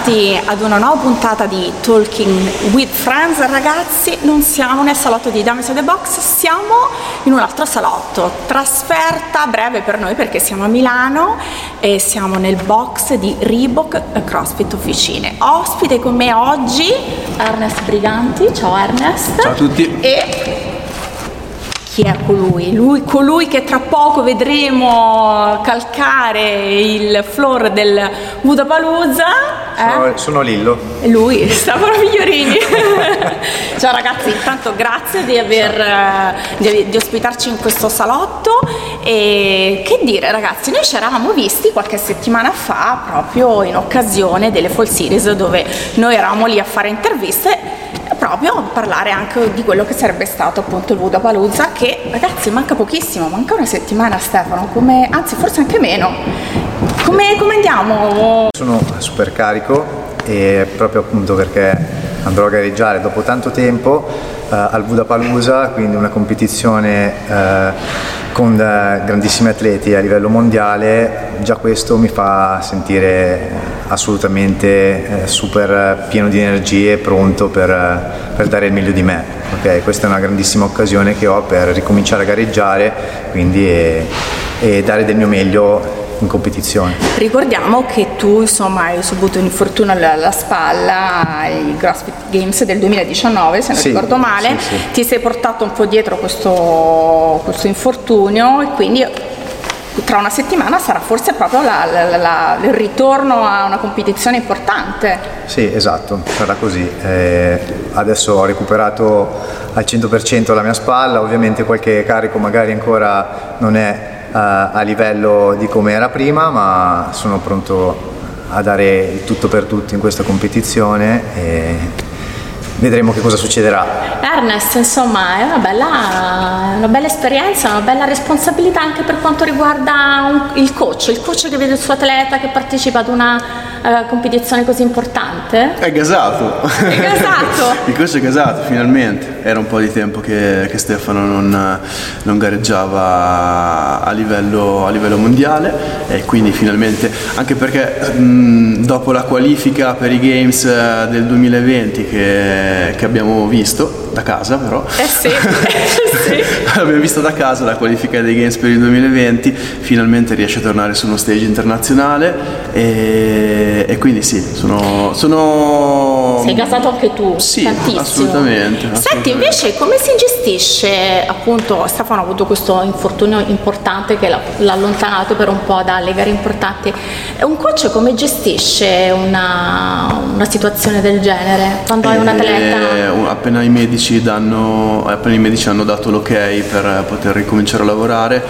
bentornati ad una nuova puntata di Talking with Friends. Ragazzi, non siamo nel salotto di Dames of the Box, siamo in un altro salotto. Trasferta breve per noi perché siamo a Milano e siamo nel box di Reebok CrossFit Officine. Ospite con me oggi Ernest Briganti. Ciao Ernest. Ciao a tutti. E chi è colui? Lui, colui che tra poco vedremo calcare il floor del Budapalooza. Eh? Sono, sono, Lillo. E lui, Stefano Migliorini. Ciao ragazzi, intanto grazie di, aver, eh, di, di, ospitarci in questo salotto. E che dire ragazzi, noi ci eravamo visti qualche settimana fa proprio in occasione delle Fall Series dove noi eravamo lì a fare interviste proprio parlare anche di quello che sarebbe stato appunto il Budapalooza che ragazzi manca pochissimo, manca una settimana Stefano, come, anzi forse anche meno. Come, come andiamo? Sono super carico e proprio appunto perché andrò a gareggiare dopo tanto tempo eh, al Budapalooza, quindi una competizione eh, con grandissimi atleti a livello mondiale, già questo mi fa sentire assolutamente eh, super pieno di energie e pronto per, per, dare il meglio di me. Okay? Questa è una grandissima occasione che ho per ricominciare a gareggiare quindi, e, e dare del mio meglio in competizione. Ricordiamo che tu insomma hai subito un infortunio alla, alla spalla ai CrossFit Games del 2019 se non sì, ricordo male, sì, sì. ti sei portato un po' dietro questo, questo infortunio e quindi tra una settimana sarà forse proprio la, la, la, il ritorno a una competizione importante. Sì, esatto, sarà così. Eh, adesso ho recuperato al 100% la mia spalla, ovviamente qualche carico magari ancora non è a livello di come era prima, ma sono pronto a dare il tutto per tutto in questa competizione. E vedremo che cosa succederà. Ernest, insomma, è una bella, una bella esperienza, una bella responsabilità anche per quanto riguarda un, il coach, il coach che vede il suo atleta che partecipa ad una uh, competizione così importante. È gasato. È gasato. il coach è gasato, finalmente. Era un po' di tempo che, che Stefano non, non gareggiava a livello, a livello, mondiale e quindi finalmente, anche perché mh, dopo la qualifica per i Games eh, del 2020 che che, abbiamo visto da casa però. Eh sì, eh sì. abbiamo visto da casa la qualifica dei Games per il 2020, finalmente riesce a tornare su uno stage internazionale e, e quindi sì, sono, sono... Sei gasato anche tu, sì, tantissimo. Assolutamente, assolutamente. Senti, invece come si gestisce, appunto, Stefano ha avuto questo infortunio importante che l'ha allontanato per un po' dalle gare importanti. Un coach come gestisce una, una situazione del genere quando hai un atleta? Eh, appena i, medici danno, appena i medici hanno dato l'ok per poter ricominciare a lavorare,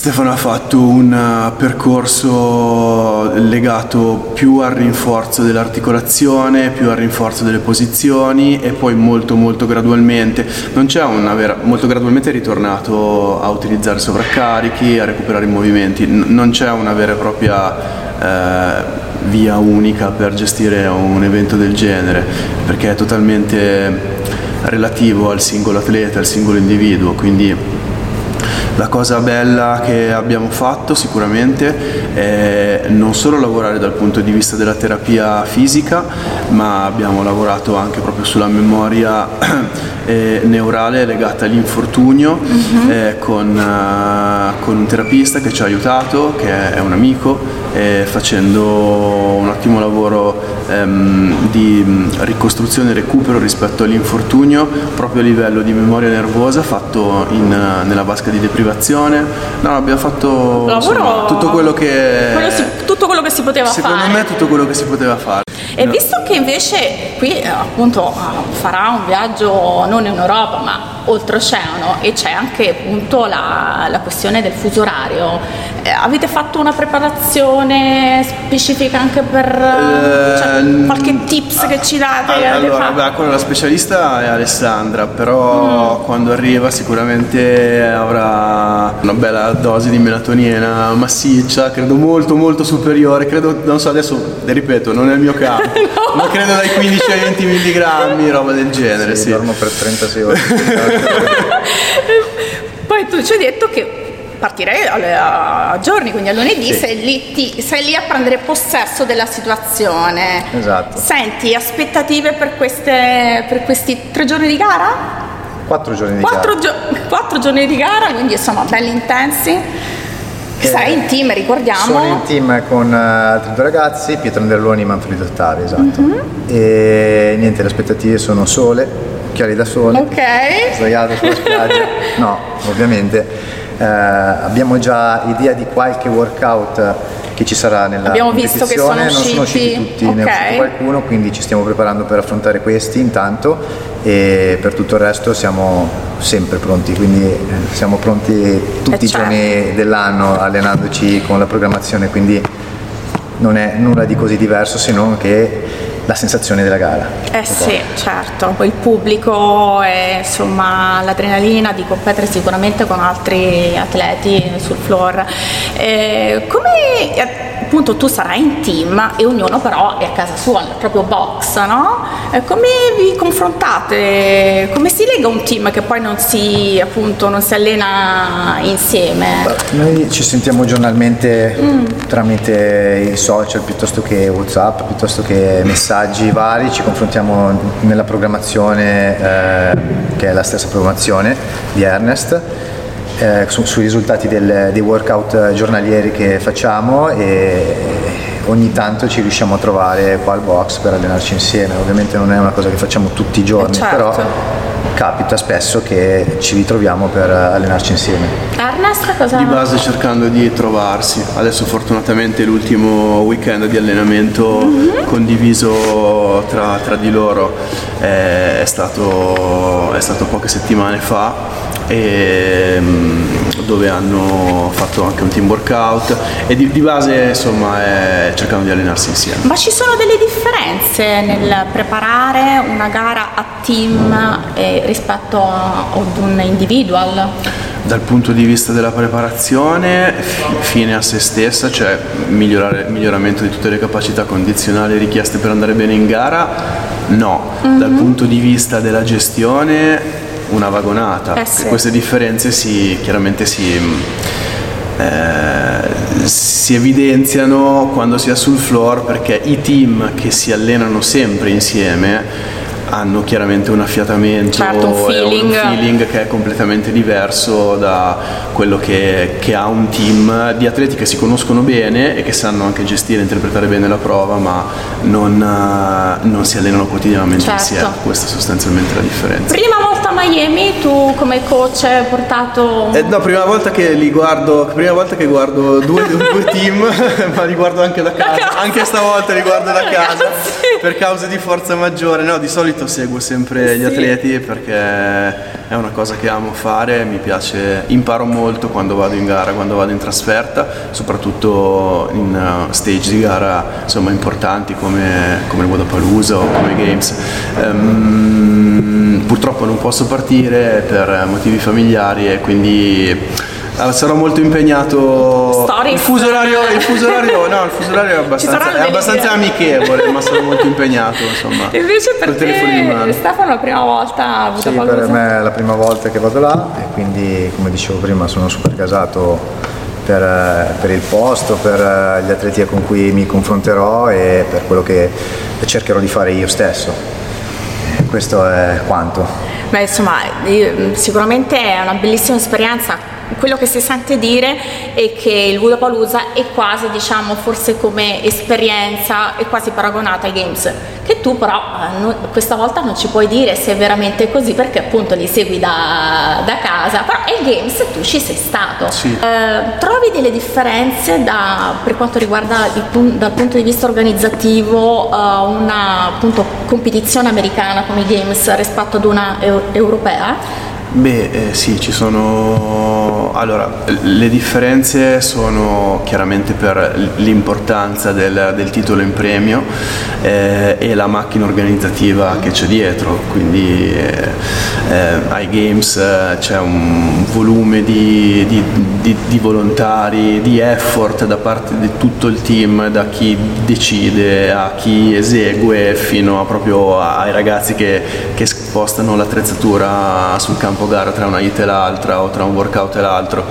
Stefano ha fatto un uh, percorso legato più al rinforzo dell'articolazione, più al rinforzo delle posizioni e poi molto molto gradualmente, non c'è una vera, molto gradualmente è ritornato a utilizzare sovraccarichi, a recuperare i movimenti, non c'è una vera e propria eh, via unica per gestire un evento del genere, perché è totalmente relativo al singolo atleta, al singolo individuo, quindi la cosa bella che abbiamo fatto sicuramente è non solo lavorare dal punto di vista della terapia fisica, ma abbiamo lavorato anche proprio sulla memoria eh, neurale legata all'infortunio uh-huh. eh, con, uh, con, un terapista che ci ha aiutato, che è un amico, eh, facendo un ottimo lavoro ehm, di mm, ricostruzione e recupero rispetto all'infortunio proprio a livello di memoria nervosa fatto in, nella vasca di deprivazione. No, abbiamo fatto insomma, tutto, quello che, quello si, tutto quello che si poteva secondo fare. Secondo me tutto quello che si poteva fare. E no. visto che invece qui eh, appunto farà un viaggio non in Europa ma oltreoceano e c'è anche appunto la, la questione del fuso orario, eh, avete fatto una preparazione specifica anche per eh, cioè, qualche tips che ci date? Allora, beh, quello la specialista è Alessandra, però mm. quando arriva sicuramente avrà una bella dose di melatonina massiccia, credo molto molto superiore, credo, non so adesso, ripeto, non è il mio caso no. ma credo dai 15 ai 20 milligrammi, roba del genere. Sì, sì. dormo per 36 ore. Poi tu ci hai detto che partire a, giorni, quindi a lunedì Sì. sei, lì, ti- sei lì a prendere possesso della situazione. Esatto. Senti, aspettative per, queste, per questi tre giorni di gara? Quattro giorni di Quattro, gara. gio- quattro giorni di gara, quindi insomma belli intensi. Eh, Sarai in team, ricordiamo. Sono in team con eh, altri due ragazzi, Pietro Anderloni e Manfredo Ottavi, esatto. Mhm. E niente, le aspettative sono sole, occhiali da sole. Ok. sdraiato sulla spiaggia? No, ovviamente. Eh, abbiamo già idea di qualche workout che ci sarà nella Abbiamo visto che sono competizione, non sono usciti, usciti tutti, ne è uscito qualcuno, quindi ci stiamo preparando per affrontare questi intanto e per tutto il resto siamo sempre pronti, quindi eh, siamo pronti tutti Eh, i giorni dell'anno allenandoci con la programmazione, quindi non è nulla di così diverso se non che la sensazione della gara. Eh sì, certo, poi il pubblico e insomma l'adrenalina di competere sicuramente con altri atleti sul floor. Eh, come eh, appunto tu sarai in team e ognuno però è a casa sua, nel proprio box, no? Come vi confrontate? Come si lega un team che poi non si appunto non si allena insieme? Noi ci sentiamo giornalmente tramite i social piuttosto che Whatsapp, piuttosto che messaggi vari, ci confrontiamo nella programmazione eh, che è la stessa programmazione di Ernest. Eh, su- sui risultati del- dei workout giornalieri che facciamo e ogni tanto ci riusciamo a trovare qua al box per allenarci insieme. Ovviamente non è una cosa che facciamo tutti i giorni, Eh, certo. però capita spesso che ci ritroviamo per allenarci insieme. Ernest cosa? Di base cercando di trovarsi. Adesso fortunatamente l'ultimo weekend di allenamento condiviso tra, tra di loro eh, è, stato, è stato poche settimane fa e, mm, dove hanno fatto anche un team workout e di, di base insomma è cercando di allenarsi insieme. Ma ci sono delle differenze nel preparare una gara a team eh, rispetto a- ad un individual? Dal punto di vista della preparazione, fi- fine a se stessa, cioè miglioramento di tutte le capacità condizionali richieste per andare bene in gara, no. Dal punto di vista della gestione, una vagonata. Eh sì. Queste differenze si, chiaramente si, eh, si evidenziano quando si è sul floor perché i team che si allenano sempre insieme hanno chiaramente un affiatamento Certo, un feeling. feeling che è completamente diverso da quello che, che ha un team di atleti che si conoscono bene e che sanno anche gestire e interpretare bene la prova ma non, eh, non si allenano quotidianamente Certo. insieme questa è sostanzialmente la differenza Prima volta a Miami tu come coach hai portato... Eh, no, prima volta che li guardo, prima volta che guardo due, due team, ma li guardo anche da casa. casa. Anche stavolta li guardo da casa Ragazzi. Per cause di forza maggiore. No, di solito seguo sempre gli Sì. atleti perché è una cosa che amo fare, mi piace, imparo molto quando vado in gara, quando vado in trasferta, soprattutto in uh, stage di gara insomma importanti come, come il Vodapalooza o come Games. Ehm, purtroppo non posso partire per motivi familiari e quindi sarò molto impegnato. Stories. Il fuso orario, il fuso orario, no, il fuso orario è abbastanza, è abbastanza amichevole, ma sono molto impegnato, insomma. Invece per col telefono in te. Stefano la prima volta a Sì, Budapest? per me è la prima volta che vado là e quindi come dicevo prima sono super gasato per, per il posto, per gli atleti con cui mi confronterò e per quello che cercherò di fare io stesso. Questo è quanto. Beh, insomma, sicuramente è una bellissima esperienza. Quello che si sente dire è che il Budapalooza è quasi, diciamo, forse come esperienza, è quasi paragonata ai Games. Che tu però eh, no- questa volta non ci puoi dire se è veramente così perché appunto li segui da, da casa, però ai Games tu ci sei stato. Sì. Eh, trovi delle differenze da- per quanto riguarda il dal punto di vista organizzativo eh, una appunto, competizione americana come i Games rispetto ad una eu- europea? Beh, eh, sì, ci sono. Allora, le differenze sono chiaramente per l'importanza del, del titolo in premio eh, e la macchina organizzativa che c'è dietro. Quindi eh, eh, ai Games eh, c'è un volume di, di- di- di volontari, di effort da parte di tutto il team, da chi decide a chi esegue, fino a proprio ai ragazzi che, che spostano l'attrezzatura sul campo campo gara tra una hit e l'altra o tra un workout e l'altro.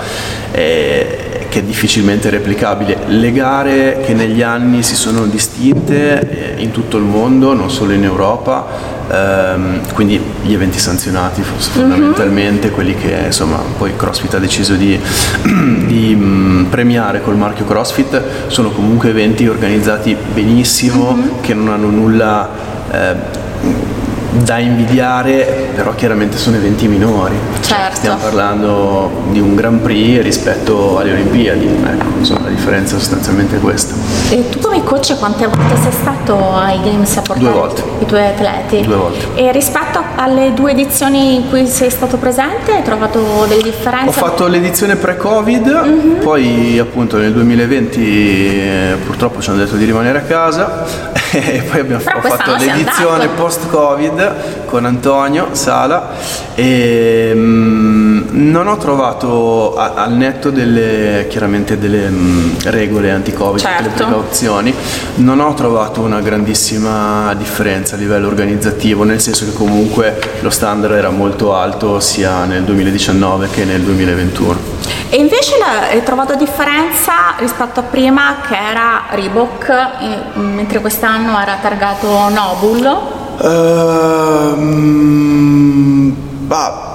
E, che è difficilmente replicabile. Le gare che negli anni si sono distinte eh, in tutto il mondo, non solo in Europa, ehm, quindi gli eventi sanzionati mhm. fondamentalmente, mm-hmm. quelli che insomma poi CrossFit ha deciso di, di mh, premiare col marchio CrossFit, sono comunque eventi organizzati benissimo, mm-hmm. che non hanno nulla... Eh, da invidiare, però chiaramente sono eventi minori. Certo. Stiamo parlando di un Grand Prix rispetto alle Olimpiadi, ecco, insomma la differenza è sostanzialmente questa. E tu come coach quante volte sei stato ai Games a portare Due volte. i tuoi atleti? Due volte. E rispetto alle due edizioni in cui sei stato presente hai trovato delle differenze? Ho fatto l'edizione pre-Covid, mm-hmm. poi appunto nel 2020 eh, purtroppo ci hanno detto di rimanere a casa e poi abbiamo fatto l'edizione post-Covid con Antonio Sala e mm, non ho trovato a, al netto delle chiaramente delle mh, mm, regole anti-Covid, certo. delle precauzioni, non ho trovato una grandissima differenza a livello organizzativo, nel senso che comunque lo standard era molto alto sia nel 2019 che nel 2021. E invece hai trovato differenza rispetto a prima che era Reebok, mentre quest'anno era targato Nobul? Uh, bah,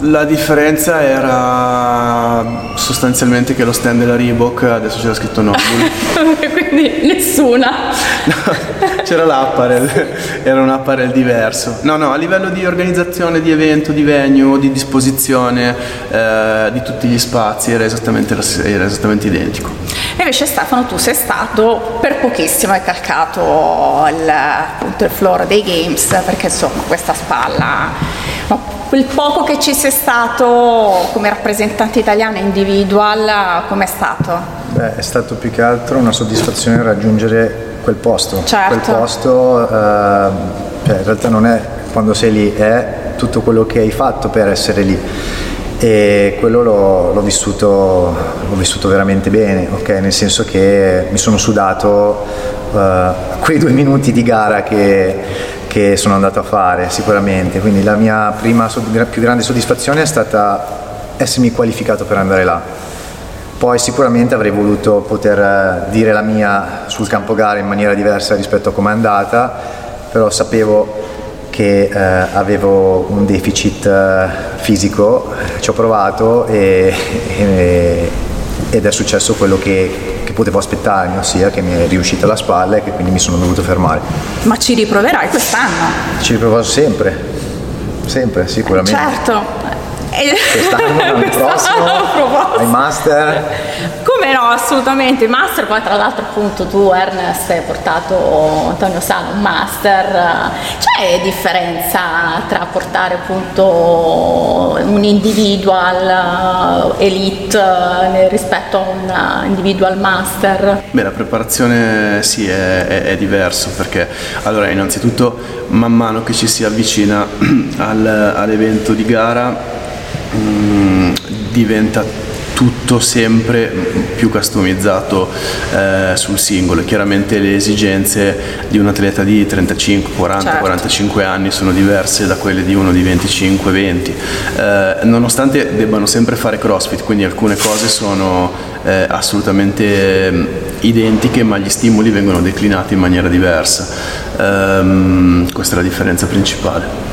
la differenza era sostanzialmente che lo stand della Reebok adesso c'era scritto Nobul. Quindi nessuna. No, c'era l'apparel, era un apparel diverso. No, no, a livello di organizzazione di evento, di venue, di disposizione eh, di tutti gli spazi era esattamente, era esattamente identico. E invece Stefano tu sei stato per pochissimo hai calcato il, appunto, il floor dei games perché insomma questa spalla quel poco che ci sei stato come rappresentante italiano individual, com'è stato? Beh, è stato più che altro una soddisfazione raggiungere quel posto. Certo. Quel posto, eh, cioè in realtà non è quando sei lì, è tutto quello che hai fatto per essere lì. E quello l'ho, l'ho, vissuto, l'ho vissuto, veramente bene, okay? nel senso che mi sono sudato uh, quei due minuti di gara che che sono andato a fare sicuramente, quindi la mia prima più grande soddisfazione è stata essermi qualificato per andare là. Poi sicuramente avrei voluto poter eh, dire la mia sul campo gara in maniera diversa rispetto a come è andata, però sapevo che eh, avevo un deficit eh, fisico, ci ho provato e, e, ed è successo quello che, che potevo aspettarmi, ossia che mi è riuscita la spalla e che quindi mi sono dovuto fermare. Ma ci riproverai quest'anno? Ci riproverò sempre, sempre, sicuramente. Certo, quest'anno, l'anno prossimo, ai master. Come no, assolutamente, i master, poi tra l'altro appunto tu Ernest hai portato Antonio Sano un master, c'è differenza tra portare appunto un individual eh, elite eh, rispetto a un individual master? Beh, la preparazione sì è, è, è diverso perché allora innanzitutto man mano che ci si avvicina al, all'evento di gara Mm, diventa tutto sempre più customizzato eh, sul singolo. Chiaramente le esigenze di un atleta di 35, 40, certo. 45 anni sono diverse da quelle di uno di 25, 20. Eh, nonostante debbano sempre fare CrossFit, quindi alcune cose sono eh, assolutamente mm, identiche, ma gli stimoli vengono declinati in maniera diversa. Ehm, questa è la differenza principale.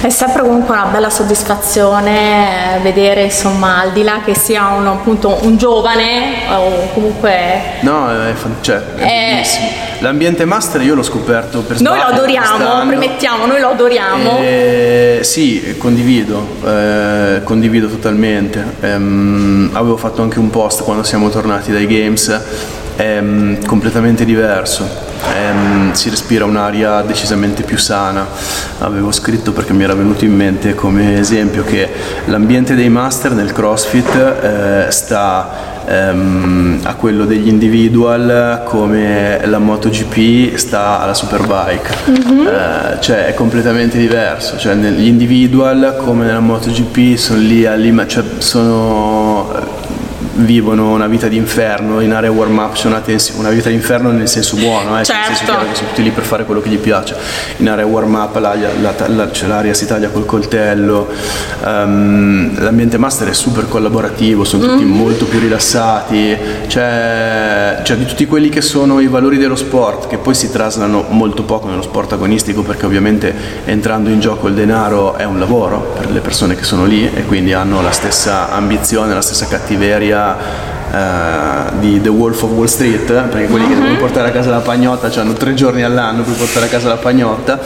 È sempre comunque una bella soddisfazione eh, vedere, insomma, al di là che sia un, appunto, un giovane o comunque... No, è, cioè, è è... bellissimo. L'ambiente master io l'ho scoperto per Noi lo adoriamo, quest'anno. premettiamo, noi lo adoriamo. Eh, sì, condivido, eh, condivido totalmente. Ehm, avevo fatto anche un post quando siamo tornati dai games, ehm, completamente diverso ehm, si respira un'aria decisamente più sana. Avevo scritto perché mi era venuto in mente come esempio che l'ambiente dei master nel CrossFit eh, sta ehm, a quello degli individual come la MotoGP sta alla Superbike, mm-hmm. eh, cioè è completamente diverso, cioè gli individual come nella MotoGP sono lì a cioè sono vivono una vita d'inferno, in area warm up c'è una tensione, una vita d'inferno nel senso buono, eh, certo. nel senso che sono tutti lì per fare quello che gli piace. In area warm up l'aria, la, la, cioè, l'aria si taglia col coltello, um, l'ambiente master è super collaborativo, sono tutti mm. molto più rilassati, c'è, c'è di tutti quelli che sono i valori dello sport che poi si traslano molto poco nello sport agonistico perché ovviamente entrando in gioco il denaro è un lavoro per le persone che sono lì e quindi hanno la stessa ambizione, la stessa cattiveria Uh, di The Wolf of Wall Street, perché quelli mm-hmm. che devono portare a casa la pagnotta hanno tre giorni all'anno per portare a casa la pagnotta.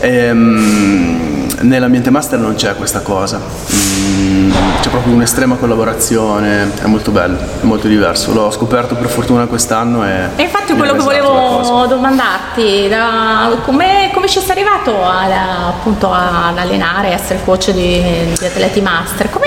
E, um, nell'ambiente master non c'è questa cosa. Mm, c'è proprio un'estrema collaborazione, è molto bello, è molto diverso. L'ho scoperto per fortuna quest'anno e. E infatti quello che volevo domandarti, da, come, come, ci sei arrivato a, appunto ad allenare, essere coach di, di atleti master? Come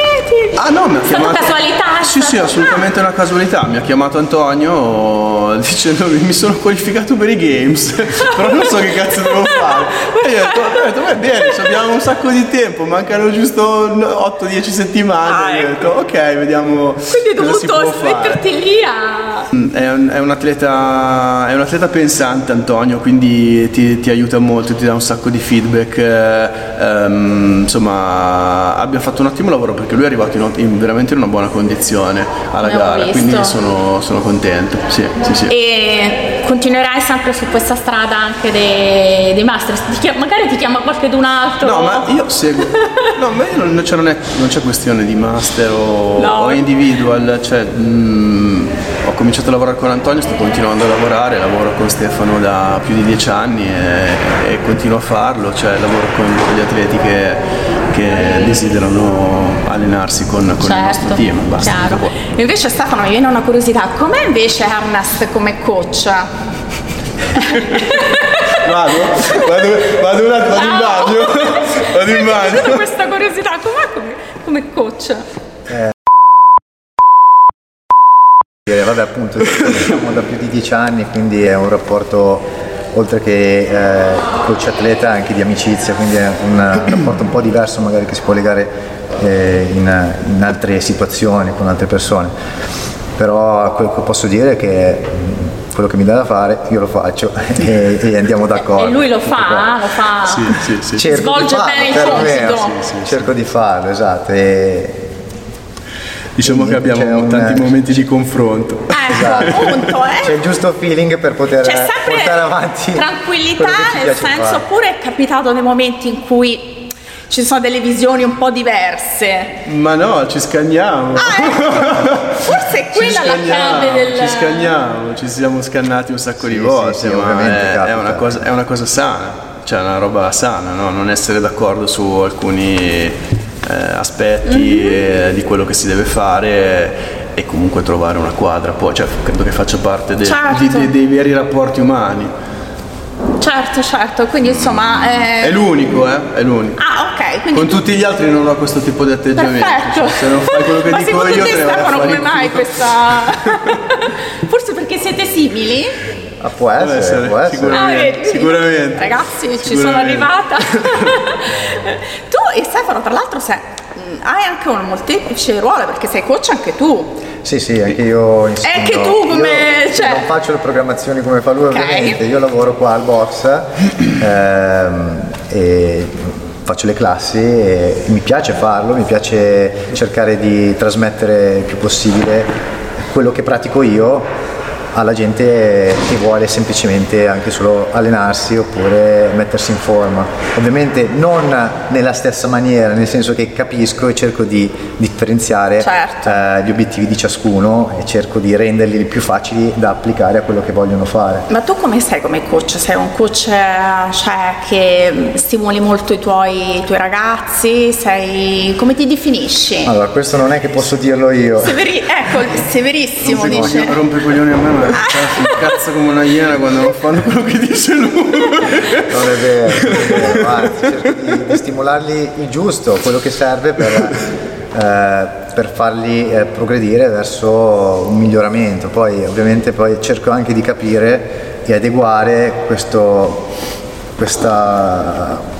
Ah no, mi ha chiamato... casualità? Sì, sì, assolutamente ah. una casualità. Mi ha chiamato Antonio dicendomi mi sono qualificato per i games, però non so che cazzo devo fare. E io ho detto, ho detto, beh, bene, abbiamo un sacco di tempo, mancano giusto 8-10 settimane. Ah, ecco. Ho detto, ok, vediamo. Quindi hai dovuto metterti lì a. Mm, è un, è, un atleta, è un, atleta, pensante, Antonio, quindi ti, ti, aiuta molto, ti dà un sacco di feedback. Um, insomma, abbiamo fatto un ottimo lavoro perché lui è arrivato in, in veramente in una buona condizione alla ne gara, quindi sono, sono contento. Sì, sì, sì. E continuerai sempre su questa strada anche dei, dei Masters? Ti chiama, magari ti chiama qualcun altro? No, ma io seguo. No, ma io non, cioè non, è, non c'è questione di master o, no. o individual, cioè, mh, mm, ho cominciato a lavorare con Antonio, sto continuando a lavorare, lavoro con Stefano da più di dieci anni e, e continuo a farlo, cioè lavoro con, con gli atleti che, che, desiderano allenarsi con, con certo, il nostro certo, team. Basta. Chiaro. Invece Stefano mi viene una curiosità, com'è invece Ernest come coach? Vado? Vado, vado un attimo, vado in bagno. Vado in bagno. Questa curiosità, com'è come, come coach? Eh. Vabbè, appunto, siamo da più di dieci anni, quindi è un rapporto, oltre che eh, coach atleta, anche di amicizia, quindi è un, un rapporto un po' diverso magari che si può legare eh, in, in altre situazioni con altre persone. Però quello che posso dire è che quello che mi dà da fare io lo faccio e, e andiamo d'accordo. E lui lo fa, lo fa, sì, sì, sì. Cerco svolge bene il compito. cerco di farlo, esatto. E, diciamo che abbiamo un... tanti momenti di confronto. Ecco, esatto. appunto, eh. C'è il giusto feeling per poter portare avanti. Tranquillità, nel senso, fare. oppure è capitato nei momenti in cui ci sono delle visioni un po' diverse. Ma no, ci scanniamo. Ah, ecco. Forse è quella la chiave del... Ci scanniamo, ci siamo scannati un sacco sì, di volte, sì, sì, ma è, è, una cosa, è, una cosa, sana, cioè una roba sana, no? non essere d'accordo su alcuni eh, aspetti mm-hmm. di quello che si deve fare e comunque trovare una quadra, poi cioè, credo che faccia parte de, certo. di, de, dei veri rapporti umani. Certo, certo, quindi insomma... Eh... È l'unico, eh? È l'unico. Ah, ok. Quindi Con tu... tutti gli altri non ho questo tipo di atteggiamento. Cioè, se non fai quello che Ma dico io, te ne vai a fare come mai questa... Forse perché siete simili? Ah, può essere, essere, può essere. Sicuramente, ah, sicuramente. Ragazzi, sicuramente. ci sono arrivata. tu e Stefano, tra l'altro, sei, hai anche un molteplice ruolo perché sei coach anche tu. Sì, sì, anche io insegno. E anche tu come... Io cioè... Non faccio le programmazioni come fa lui okay. ovviamente, io lavoro qua al box ehm, e faccio le classi e mi piace farlo, mi piace cercare di trasmettere il più possibile quello che pratico io alla gente che vuole semplicemente anche solo allenarsi oppure mettersi in forma. Ovviamente non nella stessa maniera, nel senso che capisco e cerco di differenziare certo. eh, gli obiettivi di ciascuno e cerco di renderli più facili da applicare a quello che vogliono fare. Ma tu come sei come coach? Sei un coach cioè, che stimoli molto i tuoi, i tuoi ragazzi? Sei... Come ti definisci? Allora, questo non è che posso dirlo io. Severi... ecco, severissimo rompe dice. Rompe coglioni a me si incazza come una iena quando non fanno quello che dice lui. Non è vero, è vero anzi, cerco di, di, stimolarli il giusto, quello che serve per, eh, per farli eh, progredire verso un miglioramento. Poi ovviamente poi cerco anche di capire e adeguare questo, questa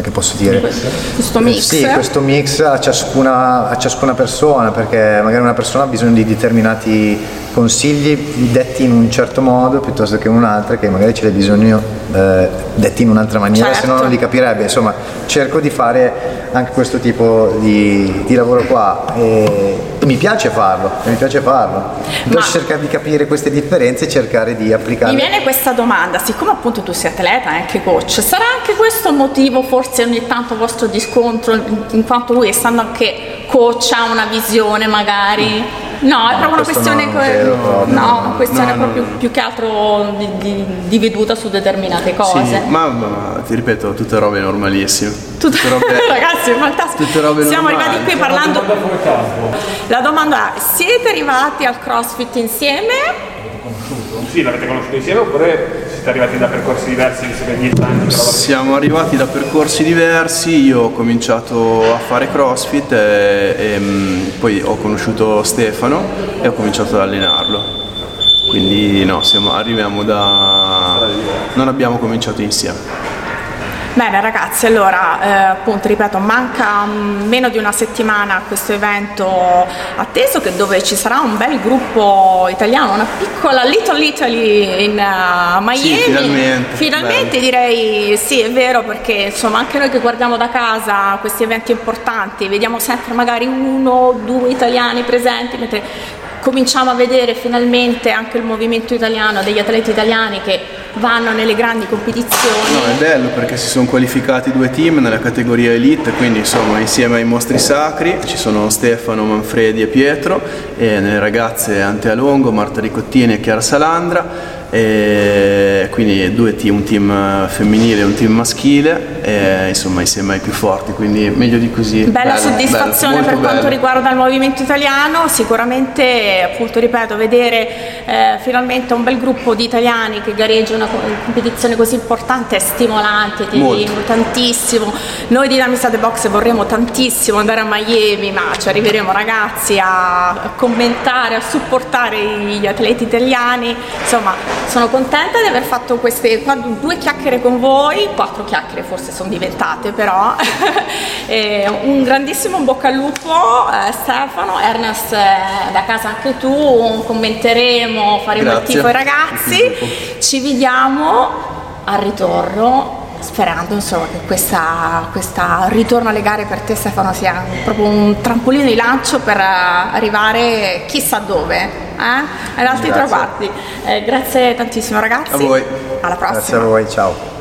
come posso dire? Questo mix? Sì, questo mix a ciascuna, a ciascuna persona, perché magari una persona ha bisogno di determinati consigli detti in un certo modo piuttosto che in un'altra che magari ce l'hai bisogno eh, detti in un'altra maniera, certo. se no non li capirebbe. Insomma, cerco di fare anche questo tipo di, di lavoro qua e mi piace farlo, mi piace farlo. Piace cercare di capire queste differenze e cercare di applicarle. Mi viene questa domanda, siccome appunto tu sei atleta e anche coach, sarà anche questo un motivo forse ogni tanto vostro di scontro, in quanto lui essendo anche coach ha una visione magari? No, è proprio una questione, no, no, no, una questione no, proprio no. più che altro di, di- di veduta su determinate cose. Sì, ma, ma ti ripeto, tutte robe normalissime. Tutte- robe, Ragazzi, è fantastico. tutte robe Siamo normali. arrivati qui parlando. La domanda è: siete arrivati al CrossFit insieme? Sì, l'avete conosciuto insieme oppure siete arrivati da percorsi diversi visto che 10 anni Siamo arrivati da percorsi diversi, io ho cominciato a fare CrossFit e, e, mm, poi ho conosciuto Stefano e ho cominciato ad allenarlo. Quindi no, siamo- arriviamo da... non abbiamo cominciato insieme. Bene ragazzi, allora eh, appunto ripeto, manca mm, meno di una settimana a questo evento atteso che dove ci sarà un bel gruppo italiano, una piccola Little Italy in uh, Miami. Sì, finalmente. Finalmente direi sì, è vero perché insomma anche noi che guardiamo da casa questi eventi importanti, vediamo sempre magari uno o due italiani presenti, mentre cominciamo a vedere finalmente anche il movimento italiano degli atleti italiani che vanno nelle grandi competizioni. No, è bello perché si sono qualificati due team nella categoria elite, quindi insomma insieme ai mostri sacri ci sono Stefano, Manfredi e Pietro e nelle ragazze Antea Longo, Marta Ricottini e Chiara Salandra e quindi due team, un team femminile e un team maschile e insomma insieme ai più forti, quindi meglio di così. Bella Bello, soddisfazione bello, per molto quanto riguarda il movimento italiano, sicuramente appunto ripeto vedere eh, finalmente un bel gruppo di italiani che gareggiano una co- competizione così importante è stimolante, ti dico tantissimo. Noi di Namistate Box vorremmo tantissimo andare a Miami, ma ci arriveremo ragazzi a commentare, a supportare gli atleti italiani. Insomma, sono contenta di aver fatto queste due chiacchiere con voi, quattro chiacchiere forse sono diventate però. Un grandissimo bocca al lupo eh, Stefano, Ernest eh, da casa anche tu, commenteremo, faremo il Grazie. tifo ai ragazzi. Ci vediamo al ritorno. Sperando insomma, che questa, questa ritorno alle gare per te Stefano sia proprio un trampolino di lancio per eh, arrivare chissà dove, eh? ad altri Grazie. traguardi. Eh, grazie tantissimo ragazzi. A voi. Alla prossima. Grazie a voi, ciao.